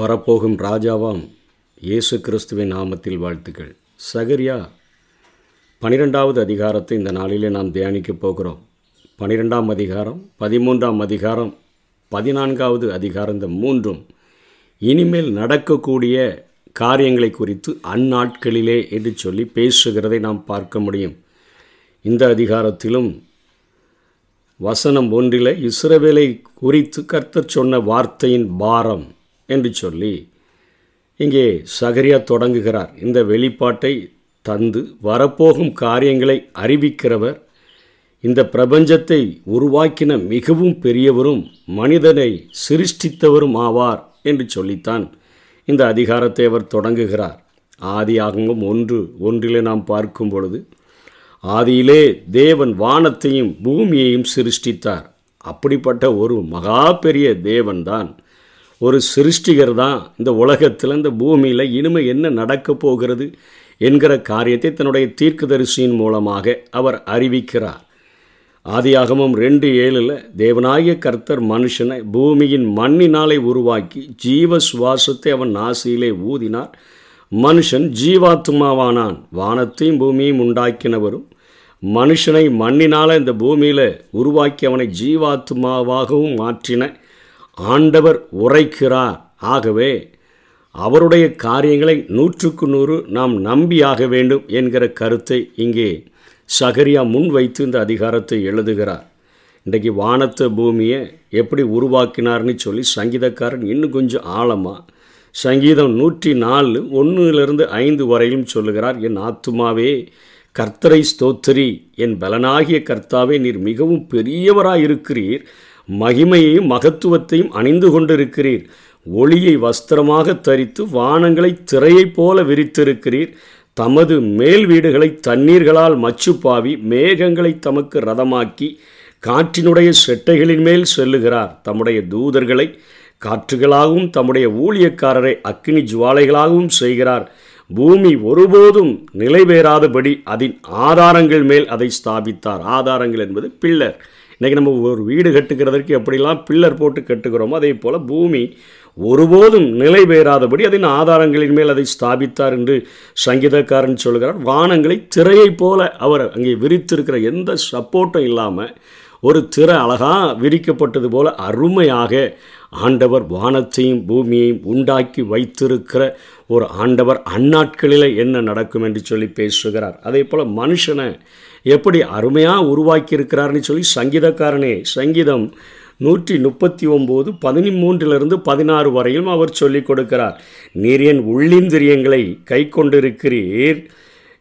வரப்போகும் ராஜாவாம் இயேசு கிறிஸ்துவின் நாமத்தில் வாழ்த்துக்கள். சகரியா பனிரெண்டாவது அதிகாரத்தை இந்த நாளிலே நாம் தியானிக்கப் போகிறோம். பனிரெண்டாம் அதிகாரம் பதிமூன்றாம் அதிகாரம் பதினான்காவது அதிகாரம் இந்த மூன்றும் இனிமேல் நடக்கக்கூடிய காரியங்களை குறித்து அந்நாட்களிலே என்று சொல்லி பேசுகிறதை நாம் பார்க்க முடியும். இந்த அதிகாரத்திலும் வசனம் ஒன்றில் இஸ்ரவேலை குறித்து கர்த்தர் சொன்ன வார்த்தையின் பாரம் என்று சொல்லி இங்கே சகரியா தொடங்குகிறார். இந்த வெளிப்பாட்டை தந்து வரப்போகும் காரியங்களை அறிவிக்கிறவர் இந்த பிரபஞ்சத்தை உருவாக்கின மிகவும் பெரியவரும் மனிதனை சிருஷ்டித்தவரும் ஆவார் என்று சொல்லித்தான் இந்த அதிகாரத்தை அவர் தொடங்குகிறார். ஆதியாகமும் ஒன்று ஒன்றிலே நாம் பார்க்கும் பொழுது ஆதியிலே தேவன் வானத்தையும் பூமியையும் சிருஷ்டித்தார். அப்படிப்பட்ட ஒரு மகா பெரிய தேவன்தான். ஒரு சிருஷ்டிகர் தான் இந்த உலகத்தில் இந்த பூமியில் இனிமே என்ன நடக்கப் போகிறது என்கிற காரியத்தை தன்னுடைய தீர்க்கதரிசியின் மூலமாக அவர் அறிவிக்கிறார். ஆதியாகமும் ரெண்டு ஏழில் தேவநாயக கர்த்தர் மனுஷனை பூமியின் மண்ணினாலே உருவாக்கி ஜீவ சுவாசத்தை அவன் நாசியிலே ஊதினார். மனுஷன் ஜீவாத்மாவானான். வானத்தையும் பூமியையும் உண்டாக்கினவரும் மனுஷனை மண்ணினால் இந்த பூமியில் உருவாக்கி அவனை ஜீவாத்மாவாகவும் மாற்றின ஆண்டவர் உரைக்கிறார். ஆகவே அவருடைய காரியங்களை நூற்றுக்கு நூறு நாம் நம்பியாக வேண்டும் என்கிற கருத்தை இங்கே சகரியா முன் வைத்து இந்த அதிகாரத்தை எழுதுகிறார். இன்றைக்கு வானத்தை பூமியை எப்படி உருவாக்கினார்னு சொல்லி சங்கீதக்காரன் இன்னும் கொஞ்சம் ஆழமாக சங்கீதம் நூற்றி நாலு ஒன்றுலேருந்து ஐந்து வரையிலும் சொல்லுகிறார் என் ஆத்துமாவே கர்த்தரை ஸ்தோத்திரி. என் பலனாகிய கர்த்தாவே நீர் மிகவும் பெரியவராக இருக்கிறீர் மகிமையையும் மகத்துவத்தையும் அணிந்து கொண்டிருக்கிறீர். ஒளியை வஸ்திரமாக தரித்து வானங்களை திரையைப் போல விரித்திருக்கிறீர். தமது மேல் வீடுகளை தண்ணீர்களால் மச்சுப்பாவி மேகங்களை தமக்கு ரதமாக்கி காற்றினுடைய செட்டைகளின் மேல் செல்லுகிறார். தம்முடைய தூதர்களை காற்றுகளாகவும் தம்முடைய ஊழியக்காரரை அக்னி ஜுவாலைகளாகவும் செய்கிறார். பூமி ஒருபோதும் நிலைபெறாதபடி அதன் ஆதாரங்கள் மேல் அதை ஸ்தாபித்தார். ஆதாரங்கள் என்பது பில்லர். இன்றைக்கி நம்ம ஒரு வீடு கட்டுக்கிறதற்கு எப்படிலாம் பில்லர் போட்டு கட்டுக்கிறோமோ அதே போல் பூமி ஒருபோதும் நிலை பெயராதபடி அதன் ஆதாரங்களின் மேல் அதை ஸ்தாபித்தார் என்று சங்கீதக்காரன் சொல்கிறார். வானங்களை திரையைப் போல அவர் அங்கே விரித்திருக்கிற எந்த சப்போர்ட்டும் இல்லாமல் ஒரு திற அழகாக விரிக்கப்பட்டது போல அருமையாக ஆண்டவர் வானத்தையும் பூமியையும் உண்டாக்கி வைத்திருக்கிற ஒரு ஆண்டவர் அந்நாட்களில் என்ன நடக்கும் என்று சொல்லி பேசுகிறார். அதே போல் மனுஷனை எப்படி அருமையாக உருவாக்கியிருக்கிறார்னு சொல்லி சங்கீதக்காரனே சங்கீதம் நூற்றி முப்பத்தி ஒம்பது பதிமூன்றிலிருந்து பதினாறு வரையும் அவர் சொல்லிக் கொடுக்கிறார். நீர் என் உள்ளிந்திரியங்களை கை கொண்டிருக்கிறீர்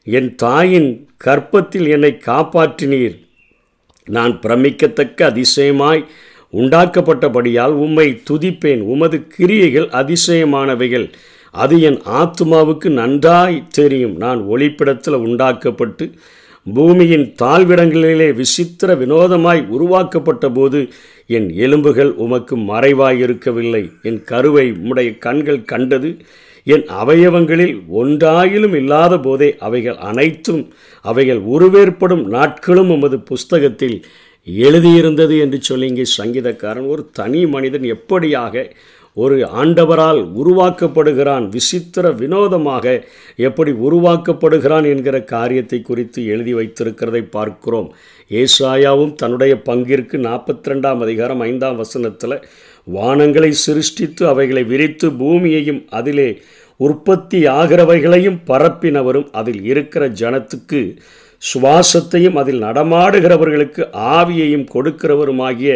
என் தாயின் கற்பத்தில் என்னை காப்பாற்றினீர். நான் பிரமிக்கத்தக்க அதிசயமாய் உண்டாக்கப்பட்டபடியால் உம்மை துதிப்பேன். உமது கிரியைகள் அதிசயமானவைகள். அது என் ஆத்மாவுக்கு நன்றாய் தெரியும். நான் ஒளிப்பிடத்தில் உண்டாக்கப்பட்டு பூமியின் தாழ்விடங்களிலே விசித்திர வினோதமாய் உருவாக்கப்பட்ட போது என் எலும்புகள் உமக்கு மறைவாய் இருக்கவில்லை என் கருவை உம்முடைய கண்கள் கண்டது. என் அவயவங்களில் ஒன்றாயிலும் இல்லாத போதே அவைகள் அனைத்தும் அவைகள் உருவேற்படும் நாட்களும் உமது புஸ்தகத்தில் எழுதியிருந்தது என்று சொல்லி இங்கே சங்கீதக்காரன் ஒரு தனி மனிதன் எப்படியாக ஒரு ஆண்டவரால் உருவாக்கப்படுகிறான் விசித்திர வினோதமாக எப்படி உருவாக்கப்படுகிறான் என்கிற காரியத்தை குறித்து எழுதி வைத்திருக்கிறதை பார்க்கிறோம். ஏசாயாவும் தன்னுடைய பங்கிற்கு நாற்பத்தி ரெண்டாம் அதிகாரம் ஐந்தாம் வசனத்தில் வானங்களை சிருஷ்டித்து அவைகளை விரித்து பூமியையும் அதிலே உற்பத்தி ஆகிறவைகளையும் பரப்பினவரும் அதில் இருக்கிற ஜனத்துக்கு சுவாசத்தையும் அதில் நடமாடுகிறவர்களுக்கு ஆவியையும் கொடுக்கிறவருமாகிய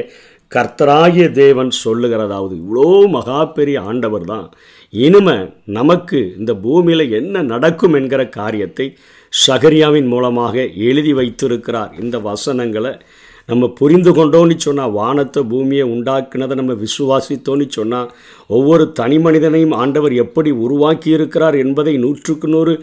கர்த்தராகிய தேவன் சொல்லுகிறதாவது இவ்வளோ மகா பெரிய ஆண்டவர் தான். இனிமே நமக்கு இந்த பூமியில் என்ன நடக்கும் என்கிற காரியத்தை சகரியாவின் மூலமாக எழுதி வைத்திருக்கிறார். இந்த வசனங்களை நம்ம புரிந்து கொண்டோன்னு சொன்னால் வானத்தை பூமியை உண்டாக்குனதை நம்ம விசுவாசித்தோன்னு சொன்னால் ஒவ்வொரு தனி மனிதனையும் ஆண்டவர் எப்படி உருவாக்கி இருக்கிறார் என்பதை நூற்றுக்கு நூறு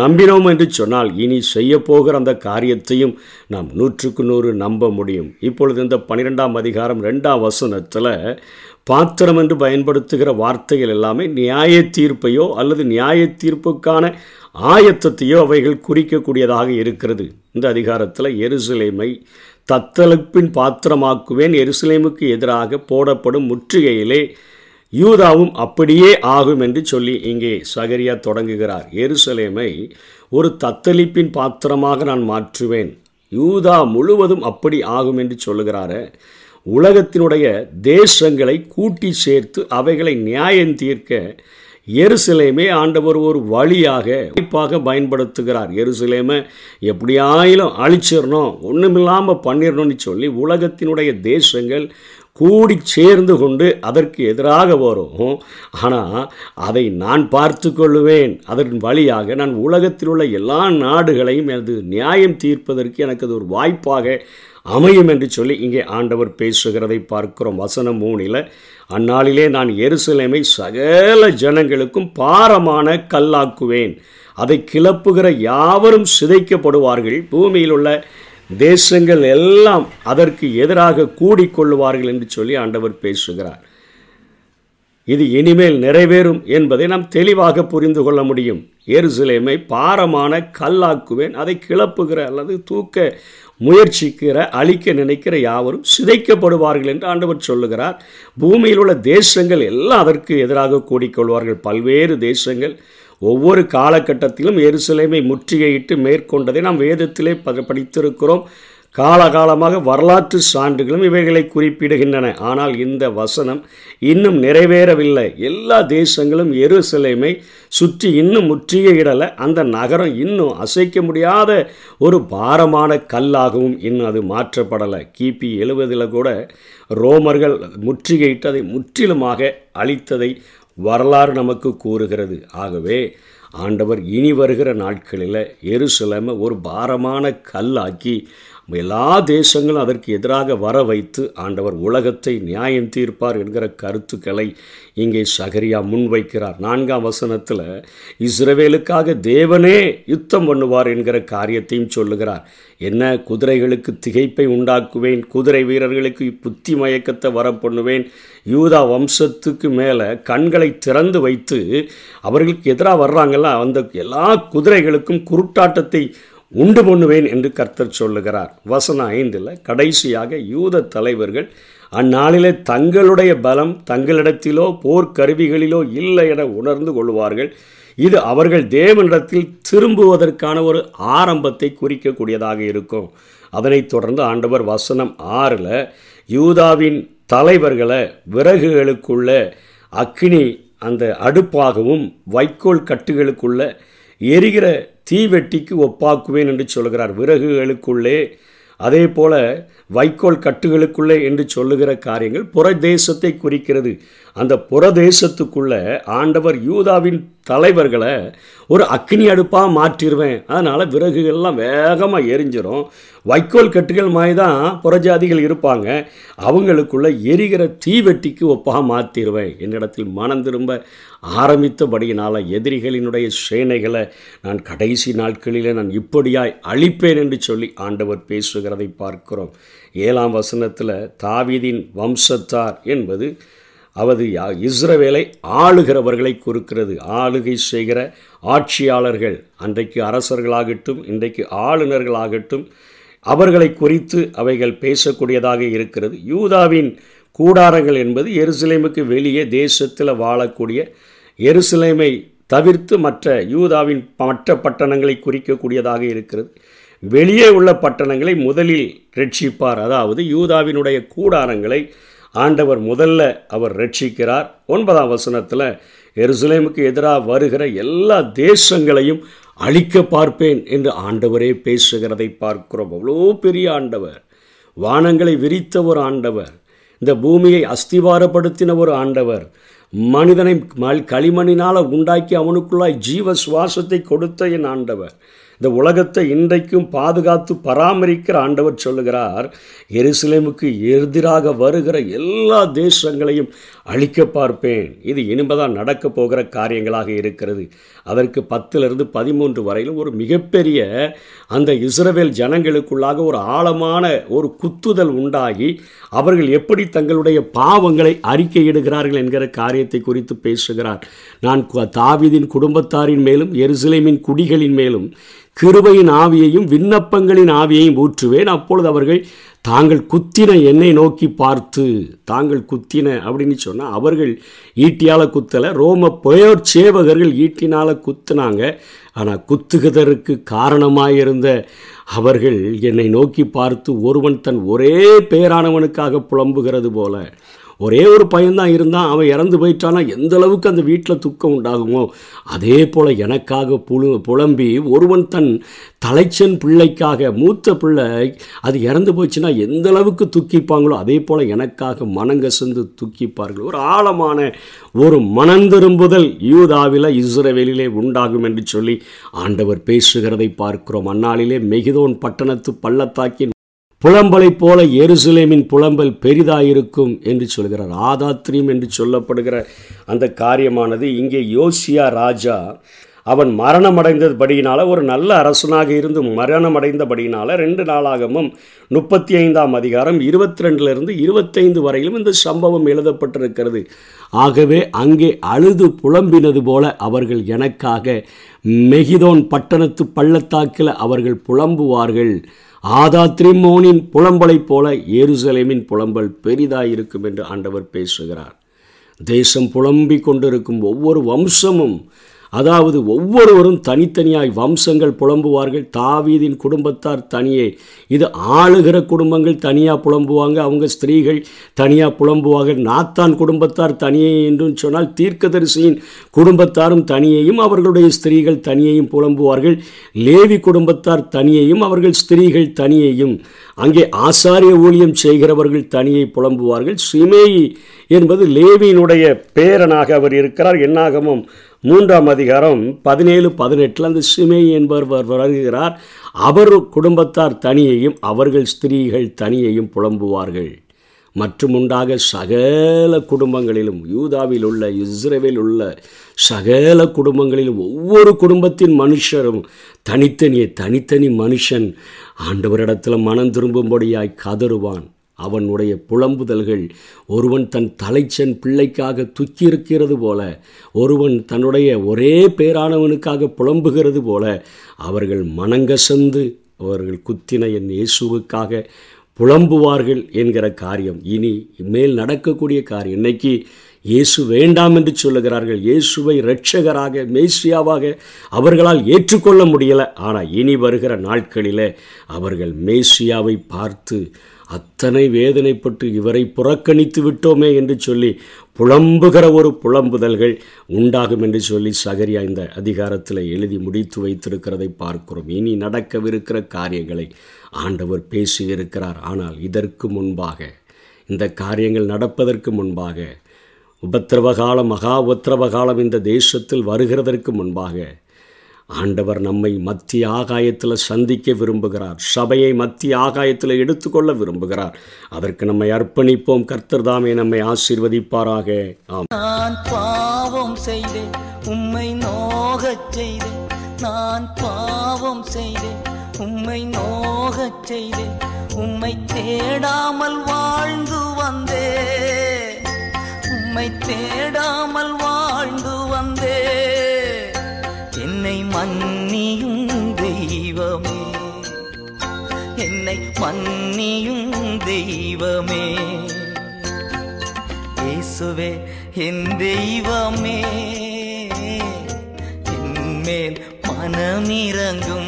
நம்பினோம் என்று சொன்னால் இனி செய்ய போகிற அந்த காரியத்தையும் நாம் நூற்றுக்கு நூறு நம்ப முடியும். இப்பொழுது இந்த பன்னிரெண்டாம் அதிகாரம் ரெண்டாம் வசனத்தில் பாத்திரம் என்று பயன்படுத்துகிற வார்த்தைகள் எல்லாமே நியாய தீர்ப்பையோ அல்லது நியாய தீர்ப்புக்கான ஆயத்தத்தையோ அவைகள் குறிக்கக்கூடியதாக இருக்கிறது. இந்த அதிகாரத்தில் எருசலேமை தத்தளிப்பின் பாத்திரமாக்குவேன். எருசலேமுக்கு எதிராக போடப்படும் முற்றுகையிலே யூதாவும் அப்படியே ஆகும் என்று சொல்லி இங்கே சகரியா தொடங்குகிறார். எருசலேமை ஒரு தத்தளிப்பின் பாத்திரமாக நான் மாற்றுவேன். யூதா முழுவதும் அப்படி ஆகும் என்று சொல்லுகிறார. உலகத்தினுடைய தேசங்களை கூட்டி சேர்த்து அவைகளை நியாயம் தீர்க்க எருசலேமே ஆண்டவர் ஒரு வழியாக வாய்ப்பாக பயன்படுத்துகிறார். எருசலேமை எப்படியாயிலும் அழிச்சிடணும் ஒன்றுமில்லாமல் பண்ணிடணும்னு சொல்லி உலகத்தினுடைய தேசங்கள் கூடி சேர்ந்து கொண்டு அதற்கு எதிராக வரும். ஆனால் அதை நான் பார்த்து கொள்ளுவேன். அதன் வழியாக நான் உலகத்தில் உள்ள எல்லா நாடுகளையும் அது நியாயம் தீர்ப்பதற்கு எனக்கு அது ஒரு வாய்ப்பாக அமையும் என்று சொல்லி இங்கே ஆண்டவர் பேசுகிறதை பார்க்கிறோம். வசனம் மூணில் அந்நாளிலே நான் எருசலேமை சகல ஜனங்களுக்கும் பாரமான கல்லாக்குவேன். அதை கிளப்புகிற யாவரும் சிதைக்கப்படுவார்கள். பூமியில் உள்ள தேசங்கள் எல்லாம் அதற்கு எதிராக கூடிக்கொள்ளுவார்கள் என்று சொல்லி ஆண்டவர் பேசுகிறார். இது இனிமேல் நிறைவேறும் என்பதை நாம் தெளிவாக புரிந்து கொள்ள முடியும். எருசலேமை பாரமான கல்லாக்குவேன் அதை கிளப்புகிற அல்லது தூக்க முயற்சிக்கிற அழிக்க நினைக்கிற யாவரும் சிதைக்கப்படுவார்கள் என்று ஆண்டவர் சொல்லுகிறார். பூமியில் உள்ள தேசங்கள் எல்லாம் அதற்கு எதிராக கூடிக்கொள்வார்கள். பல்வேறு தேசங்கள் ஒவ்வொரு காலகட்டத்திலும் எருசலேமை முற்றுகையிட்டு மேற்கொண்டதை நாம் வேதத்திலே படித்திருக்கிறோம். காலகாலமாக வரலாற்று சான்றுகளும் இவைகளை குறிப்பிடுகின்றன. ஆனால் இந்த வசனம் இன்னும் நிறைவேறவில்லை. எல்லா தேசங்களும் எருசலேமை சுற்றி இன்னும் முற்றுகையிடலை அந்த நகரம் இன்னும் அசைக்க முடியாத ஒரு பாரமான கல்லாகவும் இன்னும் அது மாற்றப்படலை. கிபி எழுவதில் கூட ரோமர்கள் முற்றுகையிட்டு அதை முற்றிலுமாக அழித்ததை வரலாறு நமக்கு கூறுகிறது. ஆகவே ஆண்டவர் இனி வருகிற நாட்களில் எருசலேமை ஒரு பாரமான கல்லாக்கி எல்லா தேசங்களும் அதற்கு எதிராக வர வைத்து ஆண்டவர் உலகத்தை நியாயம் தீர்ப்பார் என்கிற கருத்துக்களை இங்கே சகரியா முன்வைக்கிறார். நான்காம் வசனத்தில் இஸ்ரவேலுக்காக தேவனே யுத்தம் பண்ணுவார் என்கிற காரியத்தையும் சொல்லுகிறார். என்ன குதிரைகளுக்கு திகைப்பை உண்டாக்குவேன் குதிரை வீரர்களுக்கு புத்தி மயக்கத்தை வர பண்ணுவேன் யூதா வம்சத்துக்கு மேலே கண்களை திறந்து வைத்து அவர்களுக்கு எதிராக வர்றாங்கல்ல அந்த எல்லா குதிரைகளுக்கும் குருட்டாட்டத்தை உண்டு பண்ணுவேன் என்று கர்த்தர் சொல்லுகிறார். வசனம் ஐந்தில் கடைசியாக யூத தலைவர்கள் அந்நாளிலே தங்களுடைய பலம் தங்களிடத்திலோ போர்க்கருவிகளிலோ இல்லை என உணர்ந்து கொள்வார்கள். இது அவர்கள் தேவனிடத்தில் திரும்புவதற்கான ஒரு ஆரம்பத்தை குறிக்கக்கூடியதாக இருக்கும். அதனைத் தொடர்ந்து ஆண்டவர் வசனம் ஆறில் யூதாவின் தலைவர்களை விறகுகளுக்குள்ள அக்னி அந்த அடுப்பாகவும் வைக்கோல் கட்டுகளுக்குள்ள எரிகிற தீவெட்டிக்கு ஒப்பாக்குவேன் என்று சொல்கிறார். விறகுகளுக்குள்ளே அதே போல வைக்கோல் கட்டுகளுக்குள்ளே என்று சொல்லுகிற காரியங்கள் புற தேசத்தை குறிக்கிறது. அந்த புறதேசத்துக்குள்ள ஆண்டவர் யூதாவின் தலைவர்களை ஒரு அக்னி அடுப்பாக மாற்றிடுவேன் அதனால் விறகுகள்லாம் வேகமாக எரிஞ்சிரும். வைக்கோல் கட்டுகள் மாதிரி தான் புறஜாதிகள் இருப்பாங்க. அவங்களுக்குள்ள எரிகிற தீவெட்டிக்கு ஒப்பாக மாற்றிடுவேன் என்னிடத்தில் மனம் திரும்ப ஆரம்பித்தபடியினால் எதிரிகளினுடைய சேனைகளை நான் கடைசி நாட்களிலே நான் இப்படியாய் அழிப்பேன் என்று சொல்லி ஆண்டவர் பேசுகிறதை பார்க்கிறோம். ஏழாம் வசனத்தில் தாவிதின் வம்சத்தார் என்பது அவது யா- இஸ்ரவேலை ஆளுகிறவர்களை குறிக்கிறது. ஆளுகை செய்கிற ஆட்சியாளர்கள் அன்றைக்கு அரசர்களாகட்டும் இன்றைக்கு ஆளுநர்களாகட்டும் அவர்களை குறித்து அவைகள் பேசக்கூடியதாக இருக்கிறது. யூதாவின் கூடாரங்கள் என்பது எருசலேமுக்கு வெளியே தேசத்தில் வாழக்கூடிய எருசலேமை தவிர்த்து மற்ற யூதாவின் மற்ற பட்டணங்களை குறிக்கக்கூடியதாக இருக்கிறது. வெளியே உள்ள பட்டணங்களை முதலில் ரட்சிப்பார். அதாவது யூதாவினுடைய கூடாரங்களை ஆண்டவர் முதல்ல அவர் ரட்சிக்கிறார். ஒன்பதாம் வசனத்தில் எருசலேமுக்கு எதிராக வருகிற எல்லா தேசங்களையும் அழிக்க பார்ப்பேன் என்று ஆண்டவரே பேசுகிறதை பார்க்கிறோம். அவ்வளோ பெரிய ஆண்டவர். வானங்களை விரித்த ஒரு ஆண்டவர். இந்த பூமியை அஸ்திவாரப்படுத்தின ஒரு ஆண்டவர். மனிதனை மல் களிமணினால் உண்டாக்கி அவனுக்குள்ளாய் ஜீவ சுவாசத்தை கொடுத்த என் ஆண்டவர். இந்த உலகத்தை இன்றைக்கும் பாதுகாத்து பராமரிக்கிற ஆண்டவர் சொல்லுகிறார் எருசலேமுக்கு எதிராக வருகிற எல்லா தேசங்களையும் அழிக்க பார்ப்பேன். இது இனிமேதான் நடக்கப் போகிற காரியங்களாக இருக்கிறது. அதற்கு பத்திலிருந்து பதிமூன்று வரையிலும் ஒரு மிகப்பெரிய அந்த இஸ்ரவேல் ஜனங்களுக்குள்ளாக ஒரு ஆழமான ஒரு குத்துதல் உண்டாகி அவர்கள் எப்படி தங்களுடைய பாவங்களை அறிக்கையிடுகிறார்கள் என்கிற காரியத்தை குறித்து பேசுகிறார். நான் தாவிதின் தாவீதின் குடும்பத்தாரின் மேலும் எருசலேமின் குடிகளின் மேலும் கிருபையின் ஆவியையும் விண்ணப்பங்களின் ஆவியையும் ஊற்றுவேன். அப்பொழுது அவர்கள் தாங்கள் குத்தின என்னை நோக்கி பார்த்து தாங்கள் குத்தின அப்படின்னு சொன்னால் அவர்கள் ஈட்டியால் குத்தலை ரோம புயோர் சேவகர்கள் ஈட்டினால் குத்துனாங்க. ஆனால் குத்துகிறதற்கு காரணமாயிருந்த அவர்கள் என்னை நோக்கி பார்த்து ஒருவன் தன் ஒரே பேரானவனுக்காக புலம்புகிறது போல ஒரே ஒரு பையன்தான் இருந்தான் அவன் இறந்து போயிட்டானா? எந்த அளவுக்கு அந்த வீட்டில் துக்கம் உண்டாகுமோ? அதே போல் எனக்காக புழு புலம்பி ஒருவன் தன் தலைச்சன் பிள்ளைக்காக மூத்த பிள்ளை அது இறந்து போச்சுன்னா எந்த அளவுக்கு துக்கிப்பாங்களோ அதே போல் எனக்காக மனங்கசந்து துக்கிப்பார்கள். ஒரு ஆழமான ஒரு மனந்திரும்புதல் யூதாவில் இஸ்ரவேலிலே உண்டாகும் என்று சொல்லி ஆண்டவர் பேசுகிறதை பார்க்கிறோம். அந்நாளிலே மெகிதோன் பட்டணத்து பள்ளத்தாக்கின் புலம்பலைப் போல எருசலேமின் புலம்பல் பெரிதாயிருக்கும் என்று சொல்கிறார். ஆதாத்ரீம் என்று சொல்லப்படுகிற அந்த காரியமானது இங்கே யோசியா ராஜா அவன் மரணமடைந்தபடியினால் ஒரு நல்ல அரசனாக இருந்து மரணமடைந்தபடியினால் ரெண்டு நாளாகவும் முப்பத்தி ஐந்தாம் அதிகாரம் இருபத்தி ரெண்டுலேருந்து இருபத்தைந்து வரையிலும் இந்த சம்பவம் எழுதப்பட்டிருக்கிறது. ஆகவே அங்கே அழுது புலம்பினது போல அவர்கள் எனக்காக மெகிதோன் பட்டணத்து பள்ளத்தாக்கில் அவர்கள் புலம்புவார்கள். ஆதாத்ரிமோனின் புலம்பலைப் போல ஏருசலேமின் புலம்பல் பெரிதாயிருக்கும் என்று ஆண்டவர் பேசுகிறார். தேசம் புலம்பிக் கொண்டிருக்கும் ஒவ்வொரு வம்சமும் அதாவது ஒவ்வொருவரும் தனித்தனியாய் வம்சங்கள் புலம்புவார்கள். தாவீதின் குடும்பத்தார் தனியே. இது ஆளுகிற குடும்பங்கள் தனியாக புலம்புவாங்க. அவங்க ஸ்திரீகள் தனியாக புலம்புவாங்க நாத்தான் குடும்பத்தார் தனியே என்றும் சொன்னால் தீர்க்கதரிசியின் குடும்பத்தாரும் தனியையும் அவர்களுடைய ஸ்திரீகள் தனியையும் புலம்புவார்கள். லேவி குடும்பத்தார் தனியையும் அவர்கள் ஸ்திரீகள் தனியையும். அங்கே ஆசாரிய ஊழியம் செய்கிறவர்கள் தனியை புலம்புவார்கள். சிமேயி என்பது லேவியினுடைய பேரனாக அவர் இருக்கிறார். என்னாகமும் மூன்றாம் அதிகாரம் பதினேழு பதினெட்டில் அந்த சிமை என்பவர் வருகிறார் அவர் குடும்பத்தார் தனியையும் அவர்கள் ஸ்திரீகள் தனியையும் புலம்புவார்கள். மற்றும் உண்டாக சகல குடும்பங்களிலும் யூதாவில் உள்ள இஸ்ரேவில் உள்ள சகல குடும்பங்களிலும் ஒவ்வொரு குடும்பத்தின் மனுஷரும் தனித்தனியே தனித்தனி மனுஷன் ஆண்டவரிடத்தில் மனம் திரும்பும்படியாய் கதறுவான். அவனுடைய புலம்புதல்கள் ஒருவன் தன் தலைச்சன் பிள்ளைக்காக துக்கியிருக்கிறது போல ஒருவன் தன்னுடைய ஒரே பேரானவனுக்காக புலம்புகிறது போல அவர்கள் மனங்கசந்து அவர்கள் குத்தின என் இயேசுவுக்காக புலம்புவார்கள் என்கிற காரியம். இனி மேல் நடக்கக்கூடிய காரியம். இன்னைக்கு இயேசு வேண்டாம் என்று சொல்லுகிறார்கள். இயேசுவை இரட்சகராக மேசியாவாக அவர்களால் ஏற்றுக்கொள்ள முடியலை. ஆனால் இனி வருகிற நாட்களில் அவர்கள் மேசியாவை பார்த்து அத்தனை வேதனைப்பட்டு இவரை புறக்கணித்து விட்டோமே என்று சொல்லி புலம்புகிற ஒரு புலம்புதல்கள் உண்டாகும் என்று சொல்லி சகரியா இந்த அதிகாரத்தில் எழுதி முடித்து வைத்திருக்கிறதை பார்க்கிறோம். இனி நடக்கவிருக்கிற காரியங்களை ஆண்டவர் பேசியிருக்கிறார். ஆனால் இதற்கு முன்பாக இந்த காரியங்கள் நடப்பதற்கு முன்பாக உபத்திரவகாலம் மகா உபத்திரவகாலம் இந்த தேசத்தில் வருகிறதற்கு முன்பாக ஆண்டவர் நம்மை மத்திய ஆகாயத்தில் சந்திக்க விரும்புகிறார். சபையை மத்திய ஆகாயத்தில் எடுத்துக்கொள்ள விரும்புகிறார். அதற்கு நம்மை அர்ப்பணிப்போம். கர்த்தர் தாமே நம்மை ஆசீர்வதிப்பாராக. ஆம். நான் பாவம் செய்தேன். உம்மை நோகச் செய்தேன். நான் பாவம் செய்தேன். உம்மை நோகச் செய்தேன். உம்மை தேடாமல் வாழ்ந்து உம்மை தேடாமல் வாழ்ந்து வந்தே. என்னை மன்னியும் தெய்வமே. என்னை மன்னியும் தெய்வமே. இயேசுவே என் தெய்வமே. என்மேல் மனமிறங்கும்